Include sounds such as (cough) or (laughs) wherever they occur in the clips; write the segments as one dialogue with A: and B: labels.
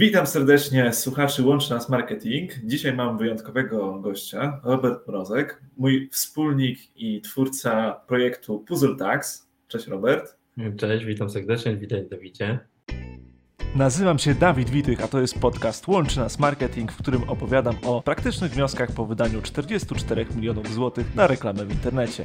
A: Witam serdecznie słuchaczy Łączy Nas Marketing. Dzisiaj mam wyjątkowego gościa, Robert Mrozek, mój wspólnik i twórca projektu Puzzle Tax. Cześć Robert.
B: Cześć, witam serdecznie, witaj Dawidzie.
A: Nazywam się Dawid Witych, a to jest podcast Łączy Nas Marketing, w którym opowiadam o praktycznych wnioskach po wydaniu 44 milionów złotych na reklamę w internecie.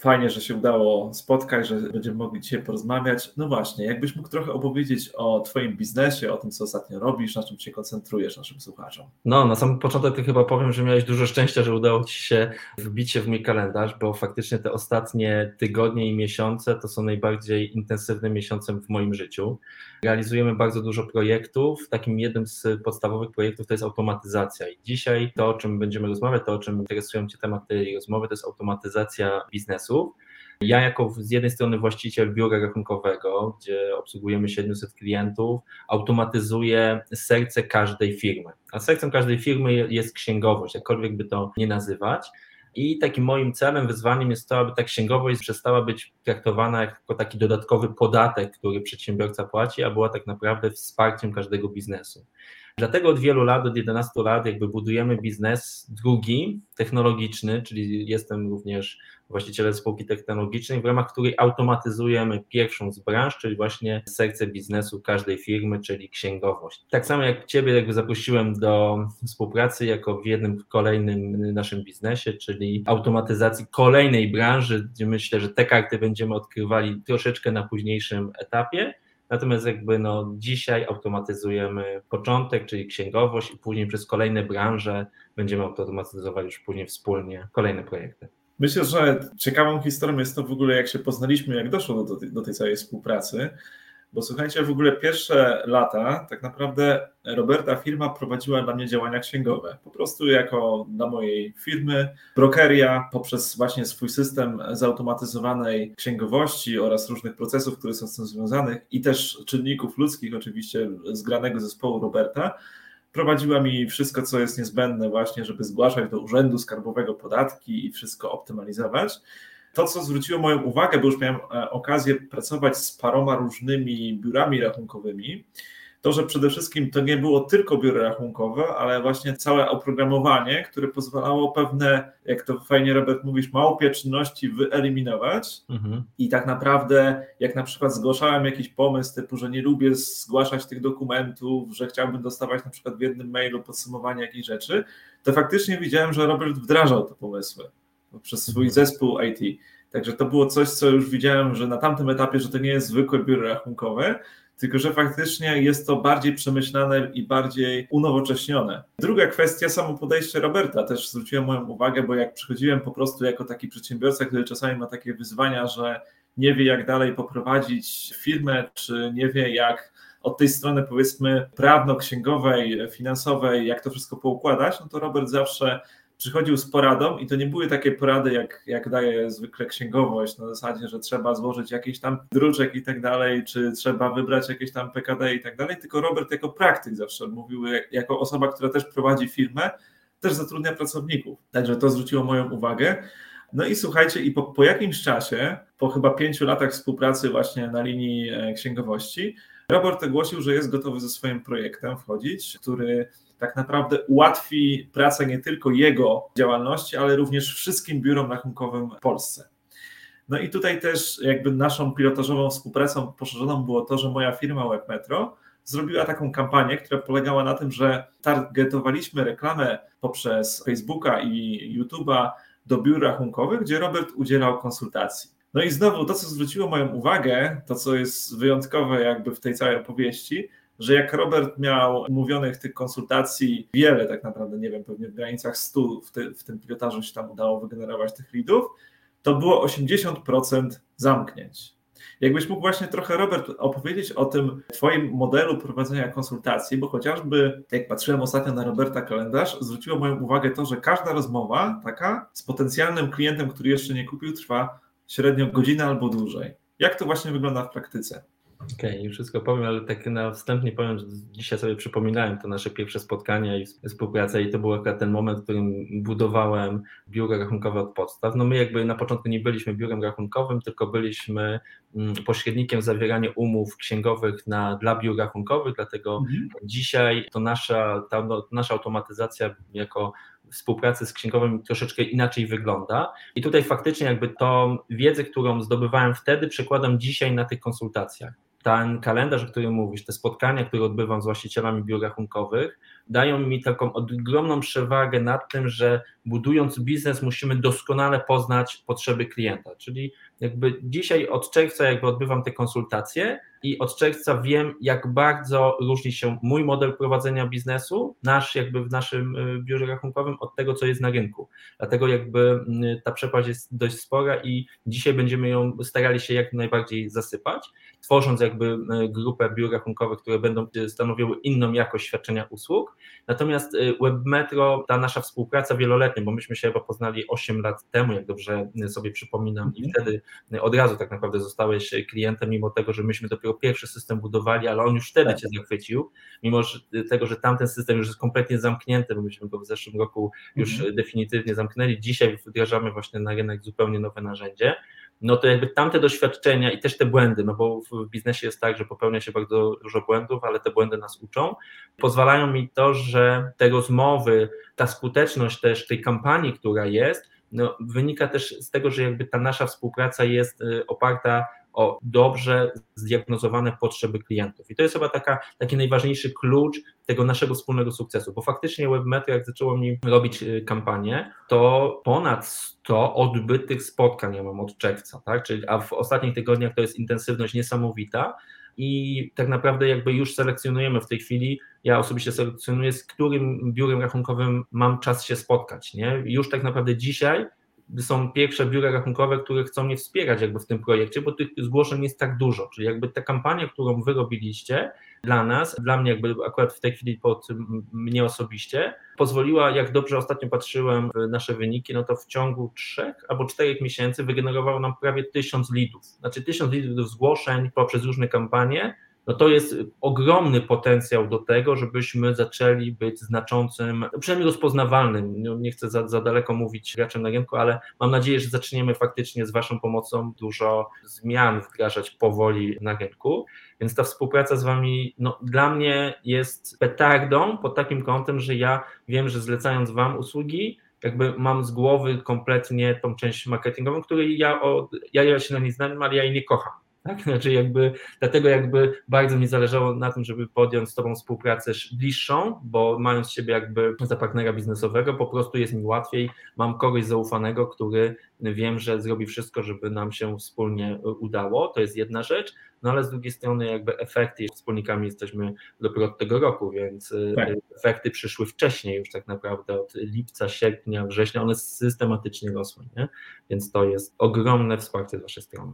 A: Fajnie, że się udało spotkać, że będziemy mogli dzisiaj porozmawiać. No właśnie, jakbyś mógł trochę opowiedzieć o Twoim biznesie, o tym, co ostatnio robisz, na czym się koncentrujesz naszym słuchaczom.
B: No, na sam początek to chyba powiem, że miałeś dużo szczęścia, że udało Ci się wbić się w mój kalendarz, bo faktycznie te ostatnie tygodnie i miesiące to są najbardziej intensywne miesiące w moim życiu. Realizujemy bardzo dużo projektów. Takim jednym z podstawowych projektów to jest automatyzacja. I dzisiaj to, o czym będziemy rozmawiać, to, o czym interesują Cię temat tej rozmowy, to jest automatyzacja biznesu. Ja jako z jednej strony właściciel biura rachunkowego, gdzie obsługujemy 700 klientów, automatyzuję serce każdej firmy. A sercem każdej firmy jest księgowość, jakkolwiek by to nie nazywać. I takim moim celem, wyzwaniem jest to, aby ta księgowość przestała być traktowana jako taki dodatkowy podatek, który przedsiębiorca płaci, a była tak naprawdę wsparciem każdego biznesu. Dlatego od wielu lat, od 11 lat, jakby budujemy biznes drugi, technologiczny, czyli jestem również właścicielem spółki technologicznej, w ramach której automatyzujemy pierwszą z branż, czyli właśnie serce biznesu każdej firmy, czyli księgowość. Tak samo jak Ciebie jakby zaprosiłem do współpracy jako w jednym kolejnym naszym biznesie, czyli automatyzacji kolejnej branży, gdzie myślę, że te karty będziemy odkrywali troszeczkę na późniejszym etapie. Natomiast jakby no dzisiaj automatyzujemy początek, czyli księgowość i później przez kolejne branże będziemy automatyzować już później wspólnie kolejne projekty.
A: Myślę, że ciekawą historią jest to w ogóle, jak się poznaliśmy, jak doszło do, do tej całej współpracy. Bo słuchajcie, w ogóle pierwsze lata tak naprawdę Roberta firma prowadziła dla mnie działania księgowe. Po prostu jako dla mojej firmy brokeria poprzez właśnie swój system zautomatyzowanej księgowości oraz różnych procesów, które są z tym związanych i też czynników ludzkich oczywiście zgranego zespołu Roberta prowadziła mi wszystko, co jest niezbędne właśnie, żeby zgłaszać do Urzędu Skarbowego podatki i wszystko optymalizować. To, co zwróciło moją uwagę, bo już miałem e, okazję pracować z paroma różnymi biurami rachunkowymi, to, że przede wszystkim to nie było tylko biuro rachunkowe, ale właśnie całe oprogramowanie, które pozwalało pewne, jak to fajnie Robert mówisz, małpie czynności wyeliminować mhm. i tak naprawdę jak na przykład zgłaszałem jakiś pomysł typu, że nie lubię zgłaszać tych dokumentów, że chciałbym dostawać na przykład w jednym mailu podsumowanie jakichś rzeczy, to faktycznie widziałem, że Robert wdrażał te pomysły przez swój mhm. zespół IT. Także to było coś, co już widziałem, że na tamtym etapie, że to nie jest zwykłe biuro rachunkowe, tylko że faktycznie jest to bardziej przemyślane i bardziej unowocześnione. Druga kwestia, samo podejście Roberta też zwróciłem moją uwagę, bo jak przychodziłem po prostu jako taki przedsiębiorca, który czasami ma takie wyzwania, że nie wie jak dalej poprowadzić firmę, czy nie wie jak od tej strony powiedzmy prawno-księgowej, finansowej, jak to wszystko poukładać, no to Robert zawsze przychodził z poradą i to nie były takie porady, jak, jak daje zwykle księgowość, na zasadzie, że trzeba złożyć jakiś tam druczek i tak dalej, czy trzeba wybrać jakieś tam PKD i tak dalej, tylko Robert jako praktyk zawsze mówił, jako osoba, która też prowadzi firmę, też zatrudnia pracowników. Także to zwróciło moją uwagę. No i słuchajcie, i po, po jakimś czasie, po chyba pięciu latach współpracy właśnie na linii e, księgowości, Robert ogłosił, że jest gotowy ze swoim projektem wchodzić, który tak naprawdę ułatwi pracę nie tylko jego działalności, ale również wszystkim biurom rachunkowym w Polsce. No i tutaj też jakby naszą pilotażową współpracą poszerzoną było to, że moja firma WebMetro zrobiła taką kampanię, która polegała na tym, że targetowaliśmy reklamę poprzez Facebooka i YouTube'a do biur rachunkowych, gdzie Robert udzielał konsultacji. No i znowu to, co zwróciło moją uwagę, to co jest wyjątkowe jakby w tej całej opowieści, że jak Robert miał umówionych tych konsultacji wiele, tak naprawdę, nie wiem, pewnie w granicach 100 w, ty, w tym pilotażu się tam udało wygenerować tych leadów, to było 80% zamknięć. Jakbyś mógł właśnie trochę, Robert, opowiedzieć o tym Twoim modelu prowadzenia konsultacji, bo chociażby jak patrzyłem ostatnio na Roberta kalendarz, zwróciło moją uwagę to, że każda rozmowa taka z potencjalnym klientem, który jeszcze nie kupił, trwa średnio godzinę albo dłużej. Jak to właśnie wygląda w praktyce?
B: Okej, okay, wszystko powiem, ale tak na wstępnie powiem, że dzisiaj sobie przypominałem to nasze pierwsze spotkania i współpracę i to był akurat ten moment, w którym budowałem biuro rachunkowe od podstaw. No my jakby na początku nie byliśmy biurem rachunkowym, tylko byliśmy mm, pośrednikiem zawierania umów księgowych na, dla biur rachunkowych, dlatego mhm. dzisiaj to nasza, ta, no, nasza automatyzacja jako współpracy z księgowym troszeczkę inaczej wygląda. I tutaj faktycznie jakby tą wiedzę, którą zdobywałem wtedy, przekładam dzisiaj na tych konsultacjach ten kalendarz, o którym mówisz, te spotkania, które odbywam z właścicielami biur rachunkowych, dają mi taką ogromną przewagę nad tym, że budując biznes musimy doskonale poznać potrzeby klienta. Czyli jakby dzisiaj od czerwca jakby odbywam te konsultacje i od czerwca wiem, jak bardzo różni się mój model prowadzenia biznesu, nasz jakby w naszym y, biurze rachunkowym od tego, co jest na rynku. Dlatego jakby y, ta przepaść jest dość spora i dzisiaj będziemy ją starali się jak najbardziej zasypać, tworząc jakby y, grupę biur rachunkowych, które będą stanowiły inną jakość świadczenia usług. Natomiast WebMetro, ta nasza współpraca wieloletnia, bo myśmy się chyba poznali 8 lat temu, jak dobrze sobie przypominam, i mhm. wtedy od razu tak naprawdę zostałeś klientem, mimo tego, że myśmy dopiero pierwszy system budowali, ale on już wtedy tak. cię zachwycił, mimo tego, że tamten system już jest kompletnie zamknięty, bo myśmy go w zeszłym roku już mhm. definitywnie zamknęli. Dzisiaj wdrażamy właśnie na rynek zupełnie nowe narzędzie no to jakby tamte doświadczenia i też te błędy, no bo w biznesie jest tak, że popełnia się bardzo dużo błędów, ale te błędy nas uczą, pozwalają mi to, że te rozmowy, ta skuteczność też tej kampanii, która jest, no, wynika też z tego, że jakby ta nasza współpraca jest y, oparta o dobrze zdiagnozowane potrzeby klientów. I to jest chyba taka, taki najważniejszy klucz tego naszego wspólnego sukcesu, bo faktycznie WebMetro, jak zaczęło mi robić y, kampanię, to ponad 100 odbytych spotkań ja mam od czerwca, tak? Czyli, a w ostatnich tygodniach to jest intensywność niesamowita i tak naprawdę jakby już selekcjonujemy w tej chwili, ja osobiście selekcjonuję, z którym biurem rachunkowym mam czas się spotkać, nie? Już tak naprawdę dzisiaj są pierwsze biura rachunkowe, które chcą mnie wspierać jakby w tym projekcie, bo tych zgłoszeń jest tak dużo, czyli jakby ta kampania, którą wy robiliście dla nas, dla mnie jakby akurat w tej chwili pod mnie osobiście, pozwoliła, jak dobrze ostatnio patrzyłem w nasze wyniki, no to w ciągu trzech albo czterech miesięcy wygenerowało nam prawie tysiąc lidów, znaczy tysiąc lidów zgłoszeń poprzez różne kampanie, no to jest ogromny potencjał do tego, żebyśmy zaczęli być znaczącym, przynajmniej rozpoznawalnym, nie chcę za, za daleko mówić graczem na rynku, ale mam nadzieję, że zaczniemy faktycznie z Waszą pomocą dużo zmian wdrażać powoli na rynku. Więc ta współpraca z Wami no, dla mnie jest petardą pod takim kątem, że ja wiem, że zlecając Wam usługi, jakby mam z głowy kompletnie tą część marketingową, której ja, o, ja, ja się na niej znam, ale ja jej nie kocham. Tak? (laughs) Znaczy jakby, dlatego jakby bardzo mi zależało na tym, żeby podjąć z Tobą współpracę bliższą, bo mając siebie jakby za partnera biznesowego, po prostu jest mi łatwiej, mam kogoś zaufanego, który wiem, że zrobi wszystko, żeby nam się wspólnie udało, to jest jedna rzecz, no ale z drugiej strony jakby efekty, wspólnikami jesteśmy dopiero od tego roku, więc y, tak. efekty przyszły wcześniej już tak naprawdę od lipca, sierpnia, września, one systematycznie rosły, nie? więc to jest ogromne wsparcie z Waszej strony.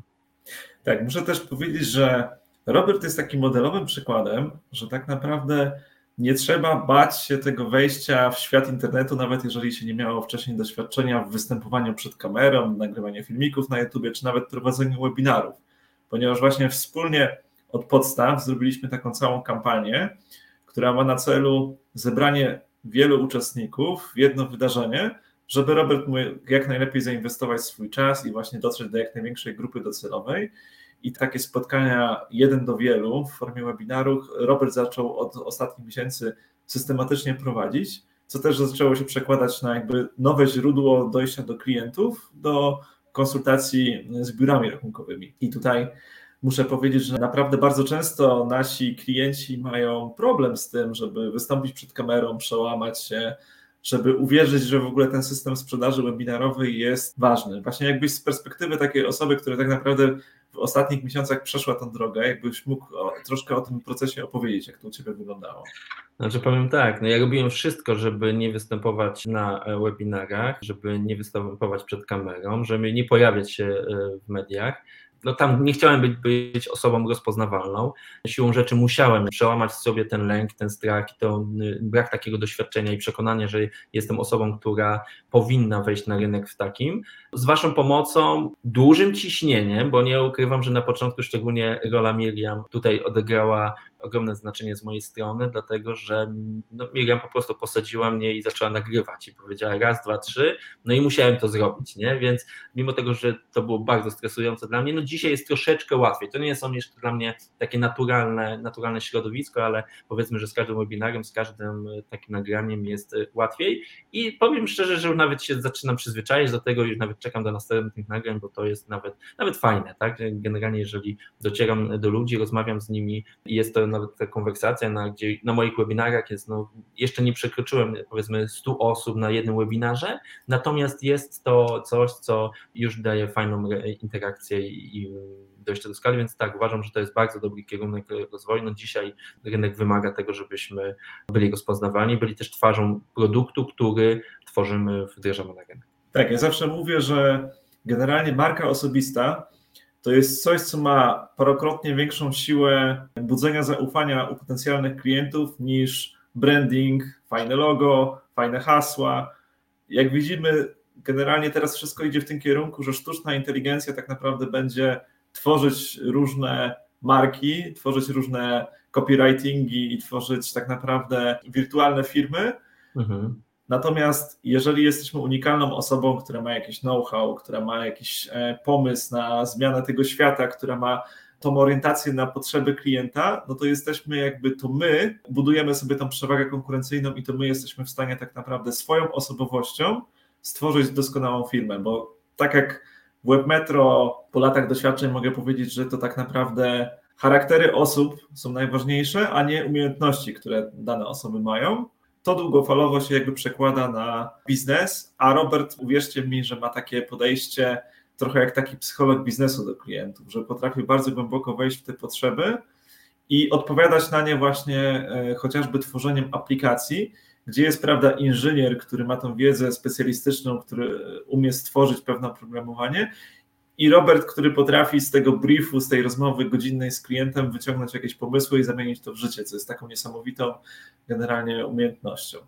A: Tak, muszę też powiedzieć, że Robert jest takim modelowym przykładem, że tak naprawdę nie trzeba bać się tego wejścia w świat internetu, nawet jeżeli się nie miało wcześniej doświadczenia w występowaniu przed kamerą, nagrywaniu filmików na YouTube, czy nawet prowadzeniu webinarów, ponieważ właśnie wspólnie od podstaw zrobiliśmy taką całą kampanię, która ma na celu zebranie wielu uczestników w jedno wydarzenie, żeby Robert mógł jak najlepiej zainwestować swój czas i właśnie dotrzeć do jak największej grupy docelowej. I takie spotkania jeden do wielu w formie webinarów Robert zaczął od ostatnich miesięcy systematycznie prowadzić, co też zaczęło się przekładać na jakby nowe źródło dojścia do klientów, do konsultacji z biurami rachunkowymi. I tutaj muszę powiedzieć, że naprawdę bardzo często nasi klienci mają problem z tym, żeby wystąpić przed kamerą, przełamać się, żeby uwierzyć, że w ogóle ten system sprzedaży webinarowej jest ważny. Właśnie jakbyś z perspektywy takiej osoby, która tak naprawdę w ostatnich miesiącach przeszła tą drogę, jakbyś mógł o, troszkę o tym procesie opowiedzieć, jak to u Ciebie wyglądało.
B: Znaczy powiem tak, no ja robiłem wszystko, żeby nie występować na e, webinarach, żeby nie występować przed kamerą, żeby nie pojawiać się e, w mediach no tam nie chciałem być, być osobą rozpoznawalną. Siłą rzeczy musiałem przełamać w sobie ten lęk, ten strach i y, brak takiego doświadczenia i przekonania, że jestem osobą, która powinna wejść na rynek w takim. Z Waszą pomocą, dużym ciśnieniem, bo nie ukrywam, że na początku szczególnie rola Miriam tutaj odegrała ogromne znaczenie z mojej strony, dlatego że no, Miriam po prostu posadziła mnie i zaczęła nagrywać i powiedziała raz, dwa, trzy, no i musiałem to zrobić, nie? Więc mimo tego, że to było bardzo stresujące dla mnie, no dzisiaj jest troszeczkę łatwiej. To nie są jeszcze dla mnie takie naturalne, naturalne środowisko, ale powiedzmy, że z każdym webinarem, z każdym takim nagraniem jest łatwiej i powiem szczerze, że nawet się zaczynam przyzwyczaić do tego, już nawet czekam do następnych nagrań, bo to jest nawet, nawet fajne, tak? Generalnie jeżeli docieram do ludzi, rozmawiam z nimi i jest to nawet ta konwersacja, na, gdzie na moich webinarach jest, no, jeszcze nie przekroczyłem powiedzmy 100 osób na jednym webinarze, natomiast jest to coś, co już daje fajną interakcję i, i dojście do skali, więc tak, uważam, że to jest bardzo dobry kierunek rozwoju. No dzisiaj rynek wymaga tego, żebyśmy byli rozpoznawani, byli też twarzą produktu, który tworzymy, wdrażamy na rynek.
A: Tak, ja zawsze mówię, że generalnie marka osobista to jest coś, co ma parokrotnie większą siłę budzenia zaufania u potencjalnych klientów niż branding, fajne logo, fajne hasła. Jak widzimy, generalnie teraz wszystko idzie w tym kierunku, że sztuczna inteligencja tak naprawdę będzie tworzyć różne marki, tworzyć różne copywritingi i tworzyć tak naprawdę wirtualne firmy. Mhm. Natomiast jeżeli jesteśmy unikalną osobą, która ma jakiś know-how, która ma jakiś e, pomysł na zmianę tego świata, która ma tą orientację na potrzeby klienta, no to jesteśmy jakby to my, budujemy sobie tą przewagę konkurencyjną i to my jesteśmy w stanie tak naprawdę swoją osobowością stworzyć doskonałą firmę, bo tak jak w WebMetro po latach doświadczeń mogę powiedzieć, że to tak naprawdę charaktery osób są najważniejsze, a nie umiejętności, które dane osoby mają. To długofalowo się jakby przekłada na biznes, a Robert, uwierzcie mi, że ma takie podejście trochę jak taki psycholog biznesu do klientów, że potrafi bardzo głęboko wejść w te potrzeby i odpowiadać na nie właśnie e, chociażby tworzeniem aplikacji, gdzie jest prawda inżynier, który ma tą wiedzę specjalistyczną, który umie stworzyć pewne oprogramowanie i Robert, który potrafi z tego briefu, z tej rozmowy godzinnej z klientem wyciągnąć jakieś pomysły i zamienić to w życie, co jest taką niesamowitą generalnie umiejętnością.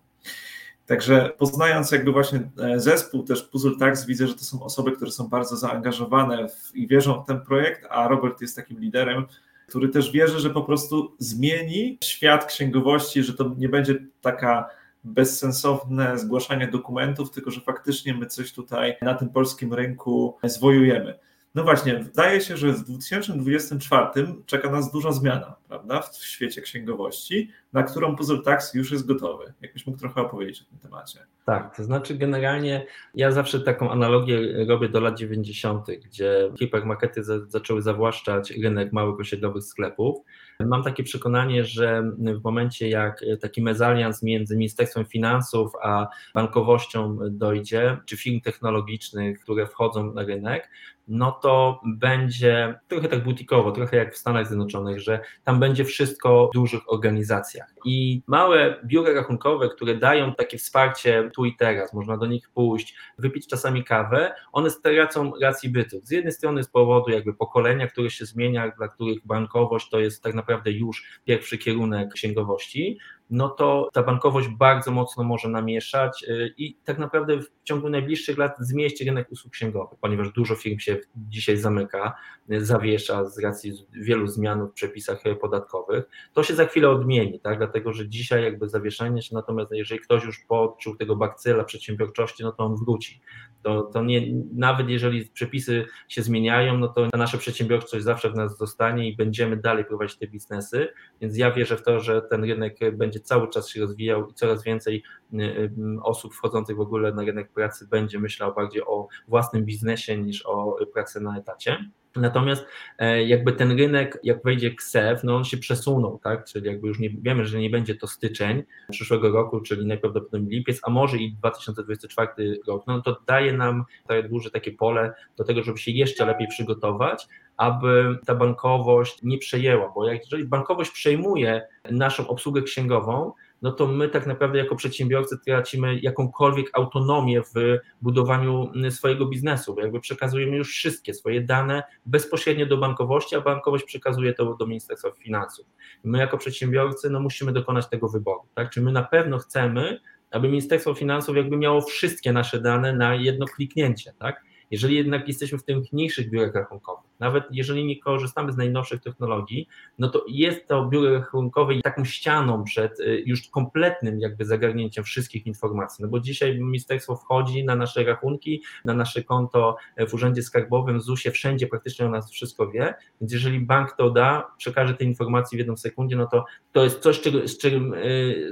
A: Także poznając jakby właśnie e, zespół, też Puzzle Tax, widzę, że to są osoby, które są bardzo zaangażowane w, i wierzą w ten projekt, a Robert jest takim liderem, który też wierzy, że po prostu zmieni świat księgowości, że to nie będzie taka bezsensowne zgłaszanie dokumentów, tylko że faktycznie my coś tutaj na tym polskim rynku zwojujemy. No właśnie, wydaje się, że w 2024 czeka nas duża zmiana, prawda, w świecie księgowości, na którą Puzzle Tax już jest gotowy. Jakbyś mógł trochę opowiedzieć o tym temacie.
B: Tak, to znaczy generalnie ja zawsze taką analogię robię do lat 90., gdzie hipermarkety zaczęły zawłaszczać rynek małych osiedlowych sklepów. Mam takie przekonanie, że w momencie jak taki mezalians między Ministerstwem Finansów a bankowością dojdzie, czy firm technologicznych, które wchodzą na rynek, no to będzie trochę tak butikowo, trochę jak w Stanach Zjednoczonych, że tam będzie wszystko w dużych organizacjach. I małe biura rachunkowe, które dają takie wsparcie tu i teraz, można do nich pójść, wypić czasami kawę, one stracą racji bytu. Z jednej strony z powodu jakby pokolenia, które się zmienia, dla których bankowość to jest tak naprawdę już pierwszy kierunek księgowości, no to ta bankowość bardzo mocno może namieszać y, i tak naprawdę w ciągu najbliższych lat zmieść rynek usług księgowych, ponieważ dużo firm się dzisiaj zamyka, y, zawiesza z racji wielu zmian w przepisach podatkowych. To się za chwilę odmieni, tak? dlatego że dzisiaj jakby zawieszenie się, natomiast jeżeli ktoś już poczuł tego bakcyla przedsiębiorczości, no to on wróci. To, to nie, nawet jeżeli przepisy się zmieniają, no to nasza przedsiębiorczość zawsze w nas zostanie i będziemy dalej prowadzić te biznesy, więc ja wierzę w to, że ten rynek będzie cały czas się rozwijał i coraz więcej y, y, osób wchodzących w ogóle na rynek pracy będzie myślał bardziej o własnym biznesie niż o pracy na etacie. Natomiast e, jakby ten rynek, jak wejdzie KSEF, no on się przesunął, tak? Czyli jakby już nie wiemy, że nie będzie to styczeń przyszłego roku, czyli najprawdopodobniej lipiec, a może i 2024 rok, no to daje nam daje duże takie pole do tego, żeby się jeszcze lepiej przygotować, aby ta bankowość nie przejęła, bo jak jeżeli bankowość przejmuje naszą obsługę księgową, no to my tak naprawdę jako przedsiębiorcy tracimy jakąkolwiek autonomię w budowaniu swojego biznesu, jakby przekazujemy już wszystkie swoje dane bezpośrednio do bankowości, a bankowość przekazuje to do Ministerstwa Finansów. My jako przedsiębiorcy no musimy dokonać tego wyboru, tak? Czy my na pewno chcemy, aby Ministerstwo Finansów jakby miało wszystkie nasze dane na jedno kliknięcie, tak? Jeżeli jednak jesteśmy w tych mniejszych biurach rachunkowych, nawet jeżeli nie korzystamy z najnowszych technologii, no to jest to biuro rachunkowe taką ścianą przed y, już kompletnym jakby zagarnięciem wszystkich informacji, no bo dzisiaj ministerstwo wchodzi na nasze rachunki, na nasze konto w Urzędzie Skarbowym, ZUS-ie, wszędzie praktycznie o nas wszystko wie, więc jeżeli bank to da, przekaże te informacje w jedną sekundzie, no to to jest coś, czego, z, czym, y,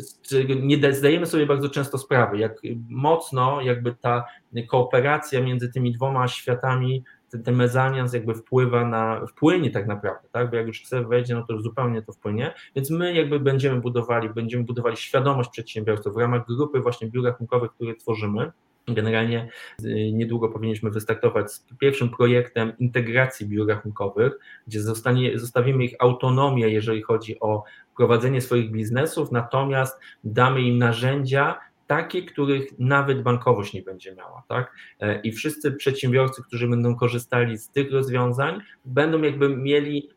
B: nie zdajemy sobie bardzo często sprawy, jak mocno jakby ta kooperacja między tymi dwoma światami, ten, ten mezalians jakby wpływa na, wpłynie tak naprawdę, tak, bo jak już chce wejdzie, no to zupełnie to wpłynie, więc my jakby będziemy budowali, będziemy budowali świadomość przedsiębiorców w ramach grupy właśnie biur rachunkowych, które tworzymy, Generalnie y, niedługo powinniśmy wystartować z pierwszym projektem integracji biur rachunkowych, gdzie zostanie, zostawimy ich autonomię, jeżeli chodzi o prowadzenie swoich biznesów, natomiast damy im narzędzia, takie, których nawet bankowość nie będzie miała, tak? E, I wszyscy przedsiębiorcy, którzy będą korzystali z tych rozwiązań, będą jakby mieli,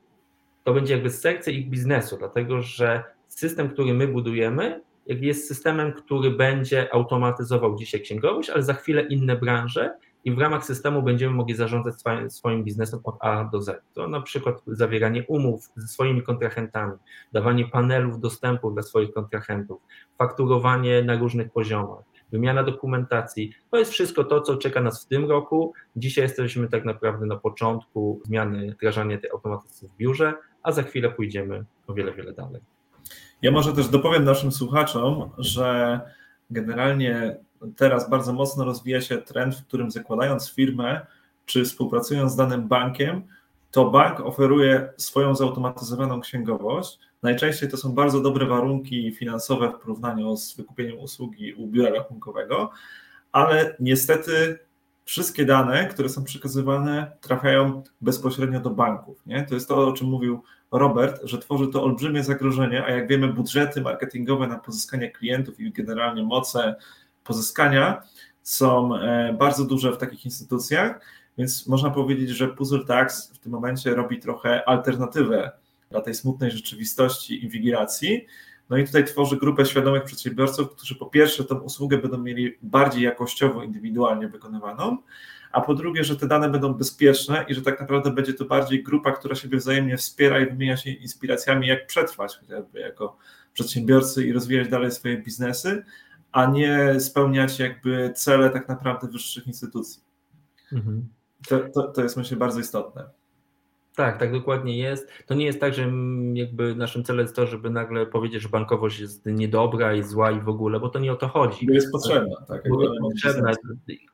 B: to będzie jakby serce ich biznesu, dlatego że system, który my budujemy, jest systemem, który będzie automatyzował dzisiaj księgowość, ale za chwilę inne branże i w ramach systemu będziemy mogli zarządzać swoim biznesem od A do Z. To na przykład zawieranie umów ze swoimi kontrahentami, dawanie panelów dostępu dla swoich kontrahentów, fakturowanie na różnych poziomach, wymiana dokumentacji. To jest wszystko to, co czeka nas w tym roku. Dzisiaj jesteśmy tak naprawdę na początku zmiany, wdrażania tej automatyzacji w biurze, a za chwilę pójdziemy o wiele, wiele dalej.
A: Ja może też dopowiem naszym słuchaczom, że generalnie teraz bardzo mocno rozwija się trend, w którym zakładając firmę, czy współpracując z danym bankiem, to bank oferuje swoją zautomatyzowaną księgowość. Najczęściej to są bardzo dobre warunki finansowe w porównaniu z wykupieniem usługi u biura rachunkowego, ale niestety wszystkie dane, które są przekazywane, trafiają bezpośrednio do banków. Nie? To jest to, o czym mówił Robert, że tworzy to olbrzymie zagrożenie, a jak wiemy, budżety marketingowe na pozyskanie klientów i generalnie moce pozyskania są e, bardzo duże w takich instytucjach, więc można powiedzieć, że Puzzle Tax w tym momencie robi trochę alternatywę dla tej smutnej rzeczywistości inwigilacji. No i tutaj tworzy grupę świadomych przedsiębiorców, którzy po pierwsze tą usługę będą mieli bardziej jakościowo, indywidualnie wykonywaną, a po drugie, że te dane będą bezpieczne i że tak naprawdę będzie to bardziej grupa, która siebie wzajemnie wspiera i wymienia się inspiracjami, jak przetrwać chociażby jako przedsiębiorcy i rozwijać dalej swoje biznesy, a nie spełniać jakby cele tak naprawdę wyższych instytucji. Mhm. To, to, to jest myślę bardzo istotne.
B: Tak, tak dokładnie jest. To nie jest tak, że jakby naszym celem jest to, żeby nagle powiedzieć, że bankowość jest niedobra i zła i w ogóle, bo to nie o to chodzi.
A: Bo jest potrzebna, tak.
B: jest potrzebna.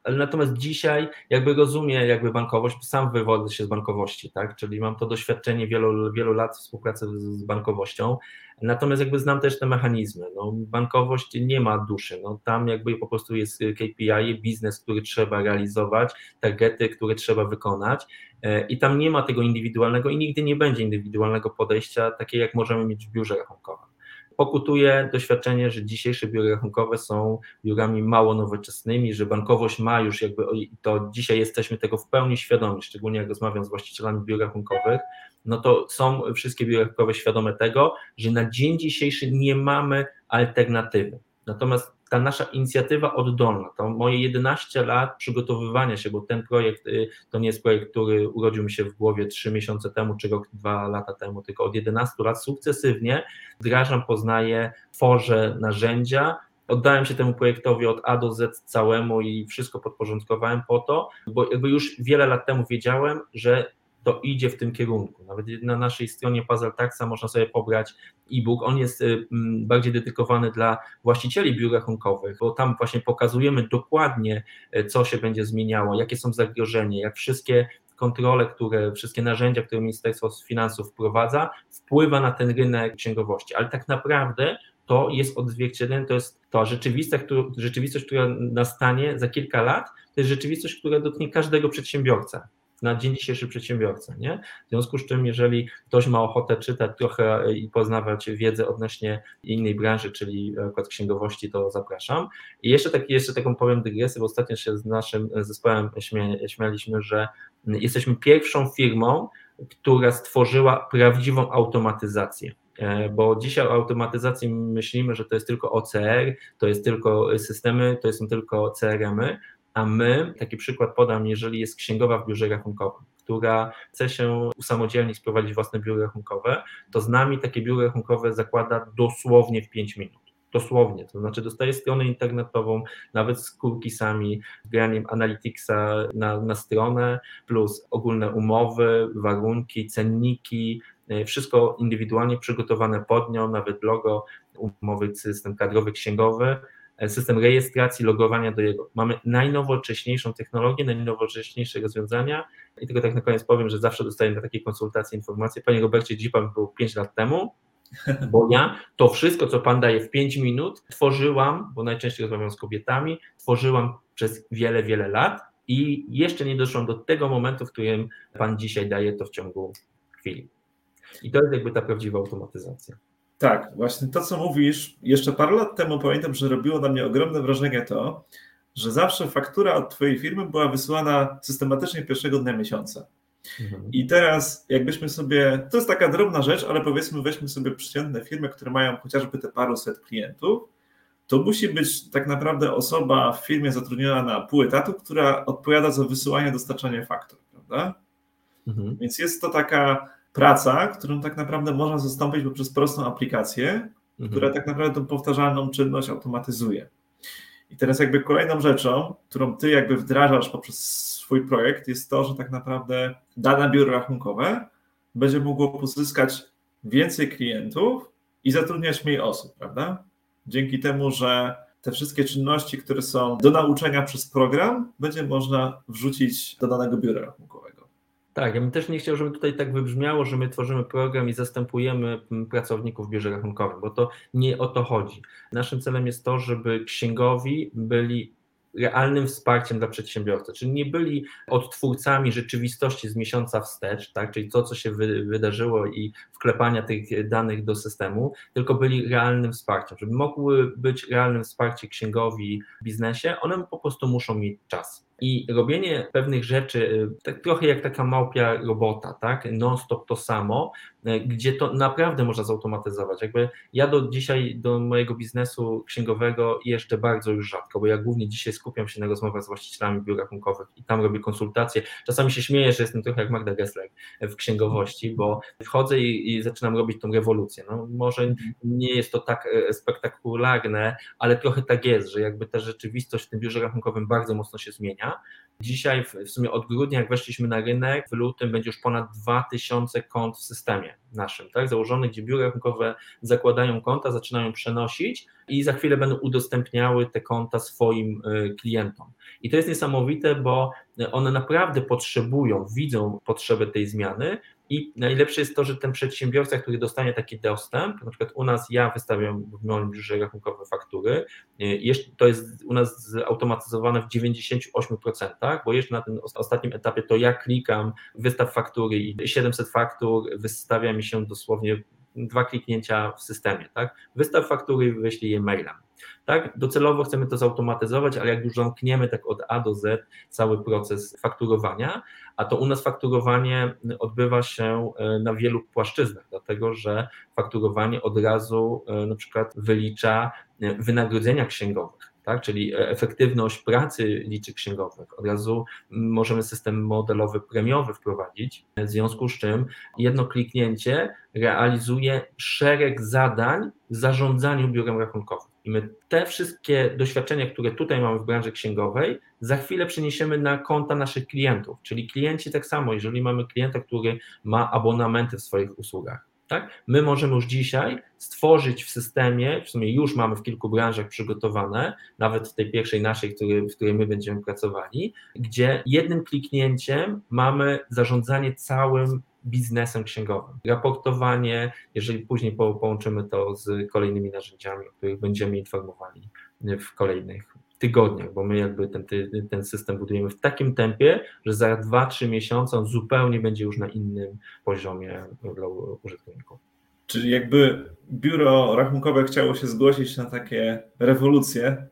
B: Ale natomiast dzisiaj jakby rozumiem jakby bankowość, sam wywodzę się z bankowości, tak, czyli mam to doświadczenie wielu, wielu lat współpracy z bankowością Natomiast jakby znam też te mechanizmy. No, bankowość nie ma duszy. No, tam jakby po prostu jest KPI, biznes, który trzeba realizować, targety, które trzeba wykonać e, i tam nie ma tego indywidualnego i nigdy nie będzie indywidualnego podejścia, takie jak możemy mieć w biurze rachunkowym pokutuje doświadczenie, że dzisiejsze biury rachunkowe są biurami mało nowoczesnymi, że bankowość ma już jakby, to dzisiaj jesteśmy tego w pełni świadomi, szczególnie jak rozmawiam z właścicielami biur rachunkowych, no to są wszystkie biura rachunkowe świadome tego, że na dzień dzisiejszy nie mamy alternatywy. Natomiast ta nasza inicjatywa oddolna, to moje 11 lat przygotowywania się, bo ten projekt y, to nie jest projekt, który urodził mi się w głowie 3 miesiące temu, czy rok, 2 lata temu, tylko od 11 lat sukcesywnie wdrażam, poznaję, tworzę narzędzia, oddałem się temu projektowi od A do Z całemu i wszystko podporządkowałem po to, bo jakby już wiele lat temu wiedziałem, że to idzie w tym kierunku. Nawet na naszej stronie Puzzle Taxa można sobie pobrać e-book. On jest y, bardziej dedykowany dla właścicieli biur rachunkowych, bo tam właśnie pokazujemy dokładnie, y, co się będzie zmieniało, jakie są zagrożenia, jak wszystkie kontrole, które, wszystkie narzędzia, które Ministerstwo Finansów wprowadza, wpływa na ten rynek księgowości. Ale tak naprawdę to jest odzwierciedlenie, to jest ta rzeczywistość, rzeczywistość, która nastanie za kilka lat, to jest rzeczywistość, która dotknie każdego przedsiębiorca na dzień dzisiejszy przedsiębiorca. Nie? W związku z czym, jeżeli ktoś ma ochotę czytać trochę i poznawać wiedzę odnośnie innej branży, czyli przykład księgowości, to zapraszam. I jeszcze, taki, jeszcze taką powiem dygresję, bo ostatnio się z naszym zespołem śmia, śmialiśmy, że jesteśmy pierwszą firmą, która stworzyła prawdziwą automatyzację. E, bo dzisiaj o automatyzacji myślimy, że to jest tylko OCR, to jest tylko systemy, to są tylko CRM-y, a my, taki przykład podam, jeżeli jest księgowa w biurze rachunkowym, która chce się usamodzielnić, sprowadzić własne biuro rachunkowe, to z nami takie biuro rachunkowe zakłada dosłownie w 5 minut. Dosłownie, to znaczy dostaje stronę internetową, nawet z cookiesami, graniem Analyticsa na, na stronę, plus ogólne umowy, warunki, cenniki, e, wszystko indywidualnie przygotowane pod nią, nawet logo, umowy, system kadrowy, księgowy, system rejestracji, logowania do jego. Mamy najnowocześniejszą technologię, najnowocześniejsze rozwiązania i tylko tak na koniec powiem, że zawsze dostaję na takiej konsultacji informacje. Panie Robercie, Pan był 5 lat temu, (laughs) bo ja to wszystko, co Pan daje w 5 minut, tworzyłam, bo najczęściej rozmawiam z kobietami, tworzyłam przez wiele, wiele lat i jeszcze nie doszłam do tego momentu, w którym Pan dzisiaj daje to w ciągu chwili. I to jest jakby ta prawdziwa automatyzacja.
A: Tak, właśnie to, co mówisz, jeszcze parę lat temu pamiętam, że robiło na mnie ogromne wrażenie to, że zawsze faktura od Twojej firmy była wysyłana systematycznie pierwszego dnia miesiąca. Mhm. I teraz, jakbyśmy sobie, to jest taka drobna rzecz, ale powiedzmy, weźmy sobie przeciętne firmy, które mają chociażby te paruset klientów, to musi być tak naprawdę osoba w firmie zatrudniona na pół etatu, która odpowiada za wysyłanie, dostarczanie faktur, prawda? Mhm. Więc jest to taka praca, którą tak naprawdę można zastąpić poprzez prostą aplikację, mhm. która tak naprawdę tą powtarzalną czynność automatyzuje. I teraz jakby kolejną rzeczą, którą ty jakby wdrażasz poprzez swój projekt, jest to, że tak naprawdę dane biuro rachunkowe będzie mogło pozyskać więcej klientów i zatrudniać mniej osób, prawda? Dzięki temu, że te wszystkie czynności, które są do nauczenia przez program, będzie można wrzucić do danego biura rachunkowego.
B: Tak, ja bym też nie chciał, żeby tutaj tak wybrzmiało, że my tworzymy program i zastępujemy pracowników w biurze rachunkowym, bo to nie o to chodzi. Naszym celem jest to, żeby księgowi byli realnym wsparciem dla przedsiębiorcy, czyli nie byli odtwórcami rzeczywistości z miesiąca wstecz, tak, czyli to, co się wy, wydarzyło i wklepania tych danych do systemu, tylko byli realnym wsparciem. Żeby mogły być realnym wsparciem księgowi w biznesie, one po prostu muszą mieć czas. I robienie pewnych rzeczy, y, tak trochę jak taka małpia robota, tak? Non-stop to samo, gdzie to naprawdę można zautomatyzować. Jakby ja do dzisiaj do mojego biznesu księgowego jeżdżę bardzo już rzadko, bo ja głównie dzisiaj skupiam się na rozmowach z właścicielami biur rachunkowych i tam robię konsultacje. Czasami się śmieję, że jestem trochę jak Magda Gessler w księgowości, bo wchodzę i, i zaczynam robić tą rewolucję. No, może nie jest to tak e, spektakularne, ale trochę tak jest, że jakby ta rzeczywistość w tym biurze rachunkowym bardzo mocno się zmienia Dzisiaj w sumie od grudnia, jak weszliśmy na rynek, w lutym będzie już ponad 2000 kont w systemie naszym, tak, założonych, gdzie biura rachunkowe zakładają konta, zaczynają przenosić i za chwilę będą udostępniały te konta swoim y, klientom. I to jest niesamowite, bo one naprawdę potrzebują, widzą potrzebę tej zmiany i najlepsze jest to, że ten przedsiębiorca, który dostanie taki dostęp, na przykład u nas ja wystawiam w moim biurze rachunkowe faktury, to jest u nas zautomatyzowane w 98%, bo jeszcze na tym ostatnim etapie to ja klikam wystaw faktury i 700 faktur wystawia mi się dosłownie dwa kliknięcia w systemie, tak? Wystaw faktury wyślij je mailem. Tak? Docelowo chcemy to zautomatyzować, ale jak już zamkniemy tak od A do Z cały proces fakturowania, a to u nas fakturowanie odbywa się e, na wielu płaszczyznach, dlatego że fakturowanie od razu e, na przykład wylicza e, wynagrodzenia księgowych tak? czyli e, efektywność pracy liczy księgowych. Od razu możemy system modelowy premiowy wprowadzić, w związku z czym jedno kliknięcie realizuje szereg zadań w zarządzaniu biurem rachunkowym. I my te wszystkie doświadczenia, które tutaj mamy w branży księgowej, za chwilę przeniesiemy na konta naszych klientów. Czyli klienci tak samo, jeżeli mamy klienta, który ma abonamenty w swoich usługach, tak? My możemy już dzisiaj stworzyć w systemie, w sumie już mamy w kilku branżach przygotowane, nawet w tej pierwszej naszej, który, w której my będziemy pracowali, gdzie jednym kliknięciem mamy zarządzanie całym biznesem księgowym. Raportowanie, jeżeli później połączymy to z kolejnymi narzędziami, o których będziemy informowali w kolejnych tygodniach, bo my jakby ten, ten system budujemy w takim tempie, że za 2-3 miesiące on zupełnie będzie już na innym poziomie dla użytkowników.
A: Czyli jakby biuro rachunkowe chciało się zgłosić na takie rewolucje,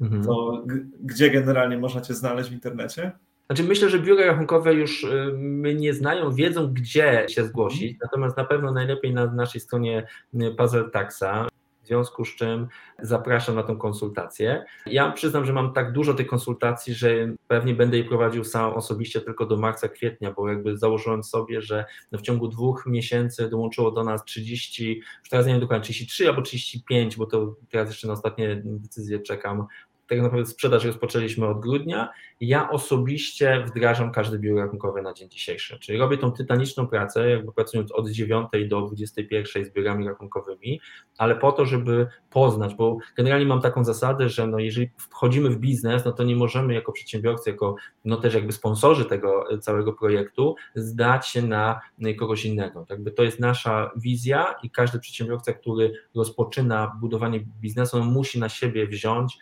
A: mhm. to gdzie generalnie można Cię znaleźć w internecie?
B: Znaczy myślę, że biura rachunkowe już y, my nie znają, wiedzą gdzie się zgłosić, natomiast na pewno najlepiej na naszej stronie y, Puzzle Taxa w związku z czym zapraszam na tą konsultację. Ja przyznam, że mam tak dużo tych konsultacji, że pewnie będę je prowadził sam osobiście tylko do marca, kwietnia, bo jakby założyłem sobie, że w ciągu dwóch miesięcy dołączyło do nas 30, już teraz nie wiem dokładnie, 33 albo 35, bo to teraz jeszcze na ostatnie decyzje czekam tak naprawdę sprzedaż rozpoczęliśmy od grudnia. Ja osobiście wdrażam każdy biuro rachunkowe na dzień dzisiejszy, czyli robię tą tytaniczną pracę, jakby pracując od 9 do 21 z biurami rachunkowymi, ale po to, żeby poznać, bo generalnie mam taką zasadę, że no jeżeli wchodzimy w biznes, no to nie możemy jako przedsiębiorcy, jako no też jakby sponsorzy tego całego projektu zdać się na kogoś innego. Jakby to jest nasza wizja i każdy przedsiębiorca, który rozpoczyna budowanie biznesu, musi na siebie wziąć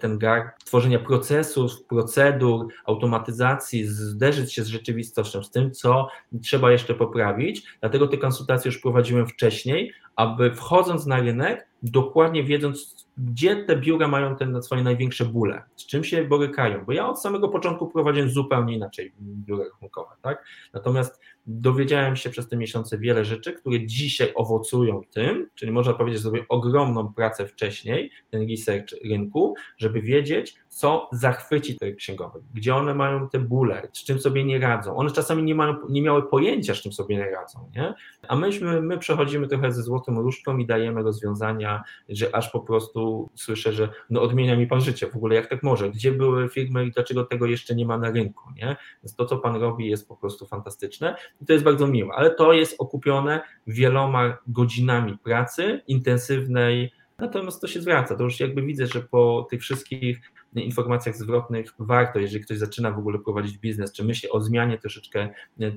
B: ten gar tworzenia procesów, procedur, automatyzacji, zderzyć się z rzeczywistością, z tym, co trzeba jeszcze poprawić. Dlatego te konsultacje już prowadziłem wcześniej, aby wchodząc na rynek, dokładnie wiedząc, gdzie te biura mają te swoje największe bóle, z czym się borykają, bo ja od samego początku prowadziłem zupełnie inaczej biura rachunkowe, tak? Natomiast dowiedziałem się przez te miesiące wiele rzeczy, które dzisiaj owocują tym, czyli można powiedzieć, że zrobię ogromną pracę wcześniej, ten research rynku, żeby wiedzieć, co zachwyci te księgowe, gdzie one mają te bóle, z czym sobie nie radzą. One czasami nie, mają, nie miały pojęcia, z czym sobie nie radzą, nie? A myśmy, my przechodzimy trochę ze złotą różdżką i dajemy rozwiązania, że aż po prostu słyszę, że no odmienia mi pan życie, w ogóle jak tak może, gdzie były firmy i dlaczego tego jeszcze nie ma na rynku, nie? Więc to, co pan robi jest po prostu fantastyczne i to jest bardzo miłe, ale to jest okupione wieloma godzinami pracy intensywnej, natomiast to się zwraca, to już jakby widzę, że po tych wszystkich informacjach zwrotnych warto, jeżeli ktoś zaczyna w ogóle prowadzić biznes, czy myśli o zmianie troszeczkę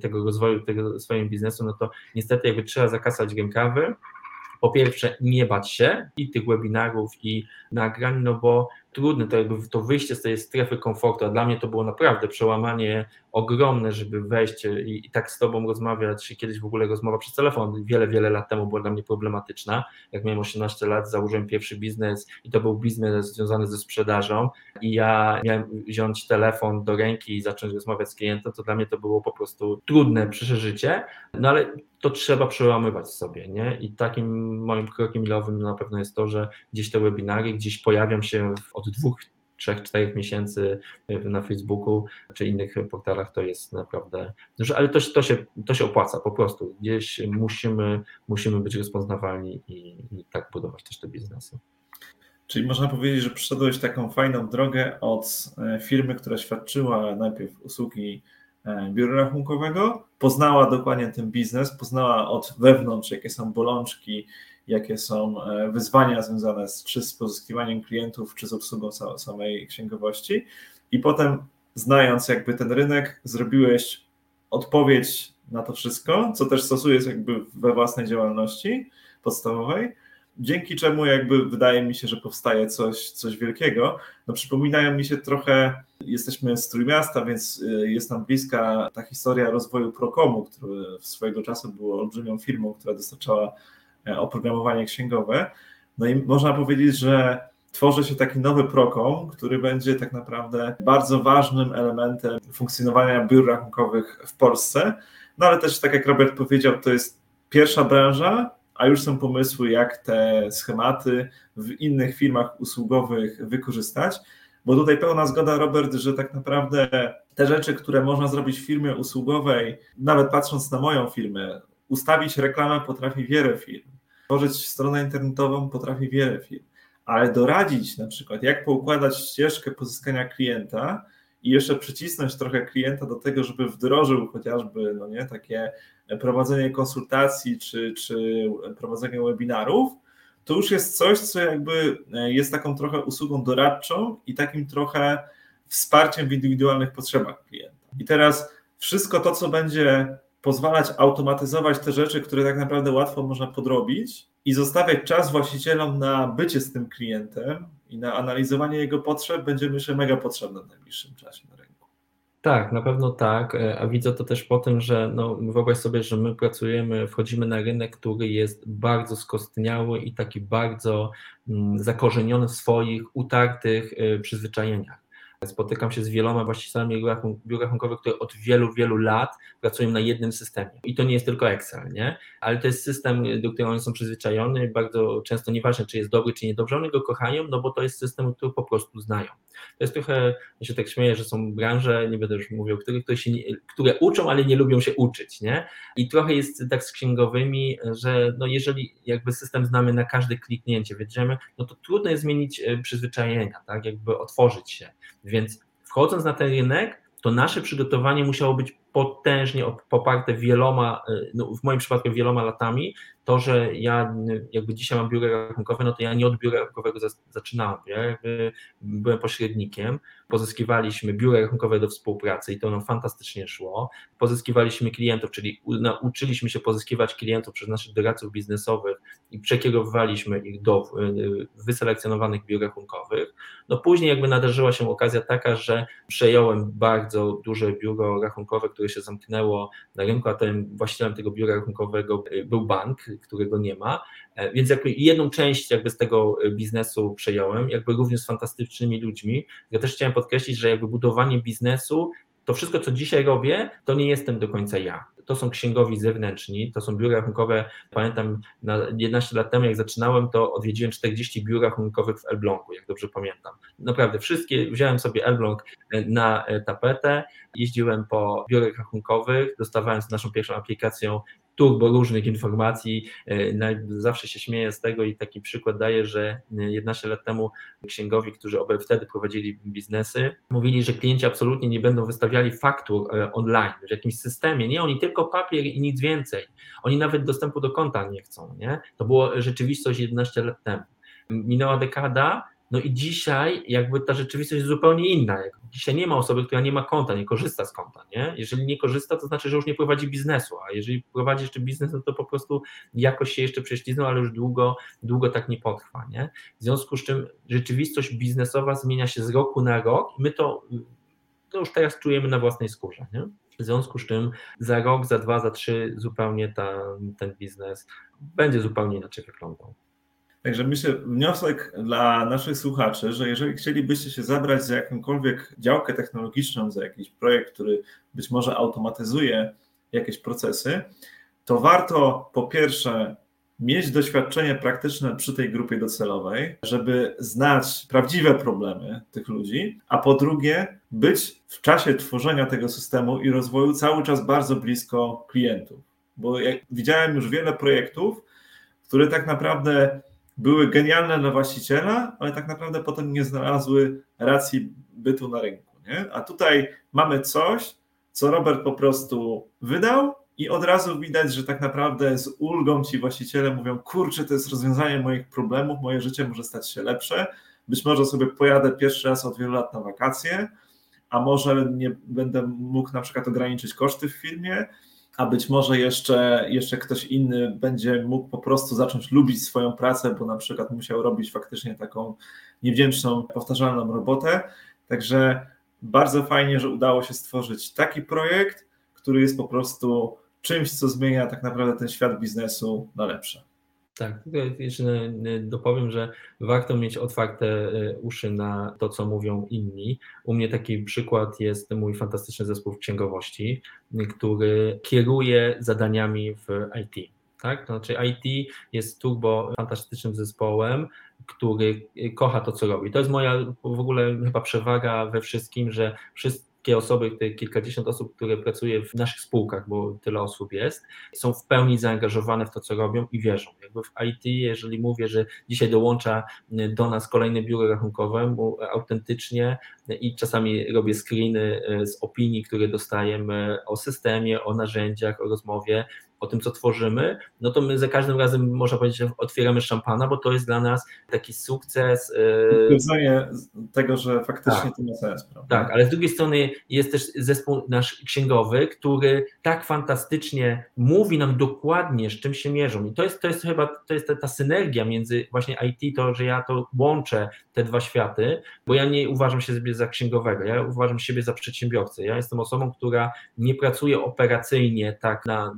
B: tego rozwoju tego swojego biznesu, no to niestety jakby trzeba zakasać rękawy, po pierwsze nie bać się i tych webinarów i nagrań, no bo trudne to jakby to wyjście z tej strefy komfortu, a dla mnie to było naprawdę przełamanie ogromne, żeby wejść i, i, tak z Tobą rozmawiać, kiedyś w ogóle rozmowa przez telefon wiele, wiele lat temu była dla mnie problematyczna, jak miałem 18 lat założyłem pierwszy biznes i to był biznes związany ze sprzedażą. I ja miałem wziąć telefon do ręki i zacząć rozmawiać z klientem, to dla mnie to było po prostu trudne przeżycie, no ale to trzeba przełamywać sobie, nie? I takim moim krokiem milowym na pewno jest to, że gdzieś te webinary, gdzieś pojawiam się od dwóch, trzech, czterech miesięcy na Facebooku czy innych portalach, to jest naprawdę, ale to, to, się, to się opłaca po prostu. Gdzieś musimy, musimy być rozpoznawalni i, i tak budować też te biznesy.
A: Czyli można powiedzieć, że przeszedłeś taką fajną drogę od e, firmy, która świadczyła najpierw usługi e, biura rachunkowego, poznała dokładnie ten biznes, poznała od wewnątrz, jakie są bolączki, jakie są e, wyzwania związane z, czy z pozyskiwaniem klientów, czy z obsługą samej księgowości. I potem, znając jakby ten rynek, zrobiłeś odpowiedź na to wszystko, co też stosujesz jakby we własnej działalności podstawowej, dzięki czemu jakby wydaje mi się, że powstaje coś, coś wielkiego. No przypominają mi się trochę, jesteśmy z Trójmiasta, więc e, jest nam bliska ta historia rozwoju Prokomu, który swojego czasu było olbrzymią firmą, która dostarczała oprogramowanie księgowe. No i można powiedzieć, że tworzy się taki nowy prokom, który będzie tak naprawdę bardzo ważnym elementem funkcjonowania biur rachunkowych w Polsce. No ale też, tak jak Robert powiedział, to jest pierwsza branża, a już są pomysły, jak te schematy w innych firmach usługowych wykorzystać. Bo tutaj pełna zgoda, Robert, że tak naprawdę te rzeczy, które można zrobić w firmie usługowej, nawet patrząc na moją firmę, ustawić reklamę potrafi wiele firm, tworzyć stronę internetową potrafi wiele firm, ale doradzić na przykład, jak poukładać ścieżkę pozyskania klienta i jeszcze przycisnąć trochę klienta do tego, żeby wdrożył chociażby no nie, takie prowadzenie konsultacji czy, czy prowadzenie webinarów, to już jest coś, co jakby jest taką trochę usługą doradczą i takim trochę wsparciem w indywidualnych potrzebach klienta. I teraz wszystko to, co będzie pozwalać automatyzować te rzeczy, które tak naprawdę łatwo można podrobić, i zostawiać czas właścicielom na bycie z tym klientem i na analizowanie jego potrzeb będzie myślę mega potrzebne w najbliższym czasie na rynku.
B: Tak, na pewno tak, a widzę to też po tym, że no, wyobraź sobie, że my pracujemy, wchodzimy na rynek, który jest bardzo skostniały i taki bardzo mm, zakorzeniony w swoich utartych y, przyzwyczajeniach. Spotykam się z wieloma właścicielami biur rachunkowych, które od wielu, wielu lat pracują na jednym systemie. I to nie jest tylko Excel, nie? Ale to jest system, do którego oni są przyzwyczajeni. Bardzo często nieważne, czy jest dobry, czy niedobry, oni go kochają, no bo to jest system, który po prostu znają. To jest trochę, ja się tak śmieję, że są branże, nie będę już mówił, które, które, się nie, które uczą, ale nie lubią się uczyć, nie? I trochę jest tak z księgowymi, że no jeżeli jakby system znamy na każde kliknięcie, wiedziemy, no to trudno jest zmienić e, przyzwyczajenia, tak? Jakby otworzyć się. Więc wchodząc na ten rynek, to nasze przygotowanie musiało być potężnie poparte wieloma, y, no w moim przypadku wieloma latami, to, że ja jakby dzisiaj mam biuro rachunkowe, no to ja nie od biura rachunkowego zaczynałem, ja byłem pośrednikiem, pozyskiwaliśmy biura rachunkowe do współpracy i to nam fantastycznie szło, pozyskiwaliśmy klientów, czyli nauczyliśmy się pozyskiwać klientów przez naszych doradców biznesowych i przekierowywaliśmy ich do y, wyselekcjonowanych biur rachunkowych, no później jakby nadarzyła się okazja taka, że przejąłem bardzo duże biuro rachunkowe, które się zamknęło na rynku, a tym właścicielem tego biura rachunkowego y, był bank, którego nie ma, e, więc jakby jedną część jakby z tego y, biznesu przejąłem, jakby również z fantastycznymi ludźmi. Ja też chciałem podkreślić, że jakby budowanie biznesu to wszystko, co dzisiaj robię, to nie jestem do końca ja. To są księgowi zewnętrzni, to są biura rachunkowe. Pamiętam, na 11 lat temu, jak zaczynałem, to odwiedziłem 40 biur rachunkowych w Elblągu, jak dobrze pamiętam. Naprawdę, wszystkie, wziąłem sobie Elbląg e, na e, tapetę, jeździłem po biurach rachunkowych, dostawałem z naszą pierwszą aplikacją turbo różnych informacji. E, zawsze się śmieję z tego i taki przykład daję, że 11 lat temu księgowi, którzy wtedy prowadzili biznesy, mówili, że klienci absolutnie nie będą wystawiali faktur e, online w jakimś systemie. Nie, oni tylko papier i nic więcej. Oni nawet dostępu do konta nie chcą. Nie? To było rzeczywistość 11 lat temu. Minęła dekada, no i dzisiaj jakby ta rzeczywistość jest zupełnie inna. Dzisiaj nie ma osoby, która nie ma konta, nie korzysta z konta. Nie? Jeżeli nie korzysta, to znaczy, że już nie prowadzi biznesu, a jeżeli prowadzi jeszcze biznes, no to po prostu jakoś się jeszcze prześlizną, ale już długo, długo tak nie potrwa. Nie? W związku z czym rzeczywistość biznesowa zmienia się z roku na rok i my to, to już teraz czujemy na własnej skórze. Nie? W związku z czym za rok, za dwa, za trzy zupełnie ta, ten biznes będzie zupełnie inaczej wyglądał.
A: Także myślę, wniosek dla naszych słuchaczy, że jeżeli chcielibyście się zabrać za jakąkolwiek działkę technologiczną, za jakiś projekt, który być może automatyzuje jakieś procesy, to warto po pierwsze mieć doświadczenie praktyczne przy tej grupie docelowej, żeby znać prawdziwe problemy tych ludzi, a po drugie być w czasie tworzenia tego systemu i rozwoju cały czas bardzo blisko klientów. Bo jak widziałem już wiele projektów, które tak naprawdę były genialne dla właściciela, ale tak naprawdę potem nie znalazły racji bytu na rynku. Nie? A tutaj mamy coś, co Robert po prostu wydał i od razu widać, że tak naprawdę z ulgą ci właściciele mówią, kurczę, to jest rozwiązanie moich problemów, moje życie może stać się lepsze, być może sobie pojadę pierwszy raz od wielu lat na wakacje, a może nie będę mógł na przykład ograniczyć koszty w firmie, a być może jeszcze, jeszcze ktoś inny będzie mógł po prostu zacząć lubić swoją pracę, bo na przykład musiał robić faktycznie taką niewdzięczną, powtarzalną robotę. Także bardzo fajnie, że udało się stworzyć taki projekt, który jest po prostu czymś, co zmienia tak naprawdę ten świat biznesu na lepsze.
B: Tak, jeszcze dopowiem, że warto mieć otwarte e, uszy na to, co mówią inni. U mnie taki przykład jest mój fantastyczny zespół w księgowości, który kieruje zadaniami w IT. Tak? To znaczy IT jest turbo fantastycznym zespołem, który kocha to, co robi. To jest moja w ogóle chyba przewaga we wszystkim, że wszyscy wszystkie osoby, te kilkadziesiąt osób, które pracuje w naszych spółkach, bo tyle osób jest, są w pełni zaangażowane w to, co robią i wierzą. Jakby w IT, jeżeli mówię, że dzisiaj dołącza do nas kolejne biuro rachunkowe, autentycznie i czasami robię screeny e, z opinii, które dostajemy o systemie, o narzędziach, o rozmowie, o tym, co tworzymy, no to my za każdym razem, można powiedzieć, otwieramy szampana, bo to jest dla nas taki sukces.
A: Potwierdzenie tego, że faktycznie tak, to ma sens.
B: Prawda? Tak, ale z drugiej strony jest też zespół nasz księgowy, który tak fantastycznie mówi nam dokładnie, z czym się mierzą. I to jest, to jest chyba to jest ta, ta synergia między właśnie IT, to, że ja to łączę te dwa światy, bo ja nie uważam się za księgowego, ja uważam siebie za przedsiębiorcę. Ja jestem osobą, która nie pracuje operacyjnie tak na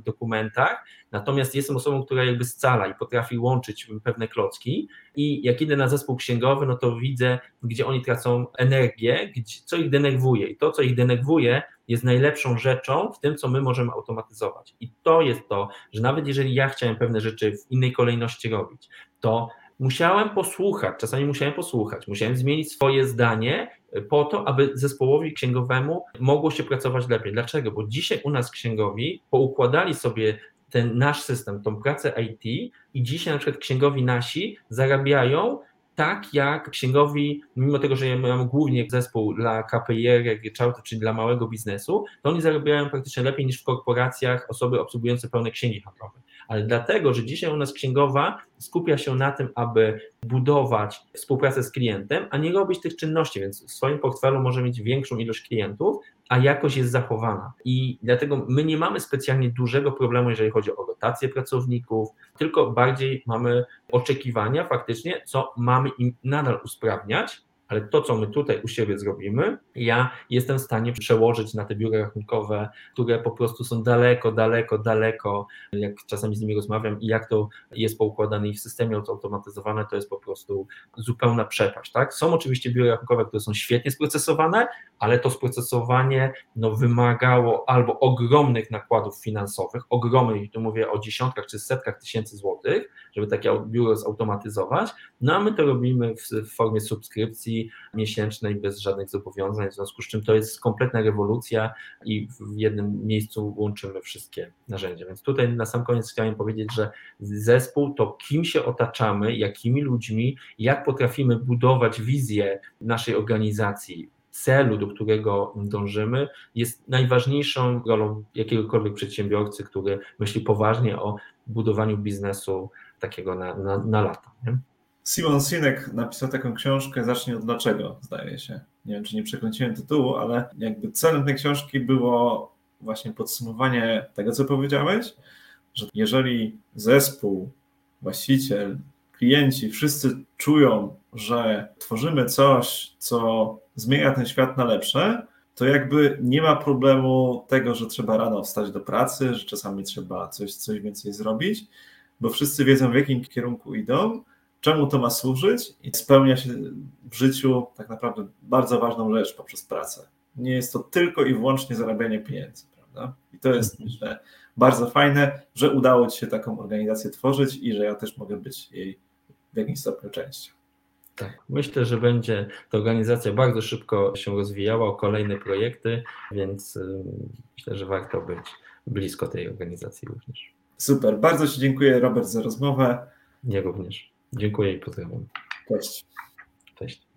B: dokumentach, natomiast jestem osobą, która jakby scala i potrafi łączyć pewne klocki i jak idę na zespół księgowy, no to widzę, gdzie oni tracą energię, co ich denerwuje i to, co ich denerwuje, jest najlepszą rzeczą w tym, co my możemy automatyzować. I to jest to, że nawet jeżeli ja chciałem pewne rzeczy w innej kolejności robić, to musiałem posłuchać, czasami musiałem posłuchać, musiałem zmienić swoje zdanie po to, aby zespołowi księgowemu mogło się pracować lepiej. Dlaczego? Bo dzisiaj u nas księgowi poukładali sobie ten nasz system, tą pracę IT i dzisiaj na przykład księgowi nasi zarabiają tak jak księgowi, mimo tego, że ja mam głównie zespół dla KPI, czyli dla małego biznesu, to oni zarabiają praktycznie lepiej niż w korporacjach osoby obsługujące pełne księgi handlowe. Ale dlatego, że dzisiaj u nas księgowa skupia się na tym, aby budować współpracę z klientem, a nie robić tych czynności, więc w swoim portfelu może mieć większą ilość klientów, a jakość jest zachowana. I dlatego my nie mamy specjalnie dużego problemu, jeżeli chodzi o rotację pracowników, tylko bardziej mamy oczekiwania faktycznie, co mamy im nadal usprawniać, ale to, co my tutaj u siebie zrobimy, ja jestem w stanie przełożyć na te biura rachunkowe, które po prostu są daleko, daleko, daleko, jak czasami z nimi rozmawiam i jak to jest poukładane i w systemie zautomatyzowane, to jest po prostu zupełna przepaść. Tak? Są oczywiście biura rachunkowe, które są świetnie sprocesowane, ale to sprocesowanie no, wymagało albo ogromnych nakładów finansowych, ogromnych, tu mówię o dziesiątkach czy setkach tysięcy złotych, żeby takie biuro zautomatyzować, no a my to robimy w, w formie subskrypcji miesięcznej bez żadnych zobowiązań, w związku z czym to jest kompletna rewolucja i w jednym miejscu łączymy wszystkie narzędzia. Więc tutaj na sam koniec chciałem powiedzieć, że zespół to kim się otaczamy, jakimi ludźmi, jak potrafimy budować wizję naszej organizacji, celu, do którego dążymy, jest najważniejszą rolą jakiegokolwiek przedsiębiorcy, który myśli poważnie o budowaniu biznesu takiego na, na, na lata. Nie?
A: Simon Sinek napisał taką książkę Zacznij od dlaczego, zdaje się. Nie wiem, czy nie przekręciłem tytułu, ale jakby celem tej książki było właśnie podsumowanie tego, co powiedziałeś, że jeżeli zespół, właściciel, klienci wszyscy czują, że tworzymy coś, co zmienia ten świat na lepsze, to jakby nie ma problemu tego, że trzeba rano wstać do pracy, że czasami trzeba coś, coś więcej zrobić, bo wszyscy wiedzą, w jakim kierunku idą, czemu to ma służyć i spełnia się w życiu tak naprawdę bardzo ważną rzecz poprzez pracę. Nie jest to tylko i wyłącznie zarabianie pieniędzy, prawda? I to jest, mhm. myślę, bardzo fajne, że udało Ci się taką organizację tworzyć i że ja też mogę być jej w jakimś stopniu częścią.
B: Tak, myślę, że będzie ta organizacja bardzo szybko się rozwijała o kolejne projekty, więc y, myślę, że warto być blisko tej organizacji również.
A: Super, bardzo Ci dziękuję Robert za rozmowę.
B: Nie również. Dziękuję i pozdrawiam.
A: Cześć.
B: Cześć.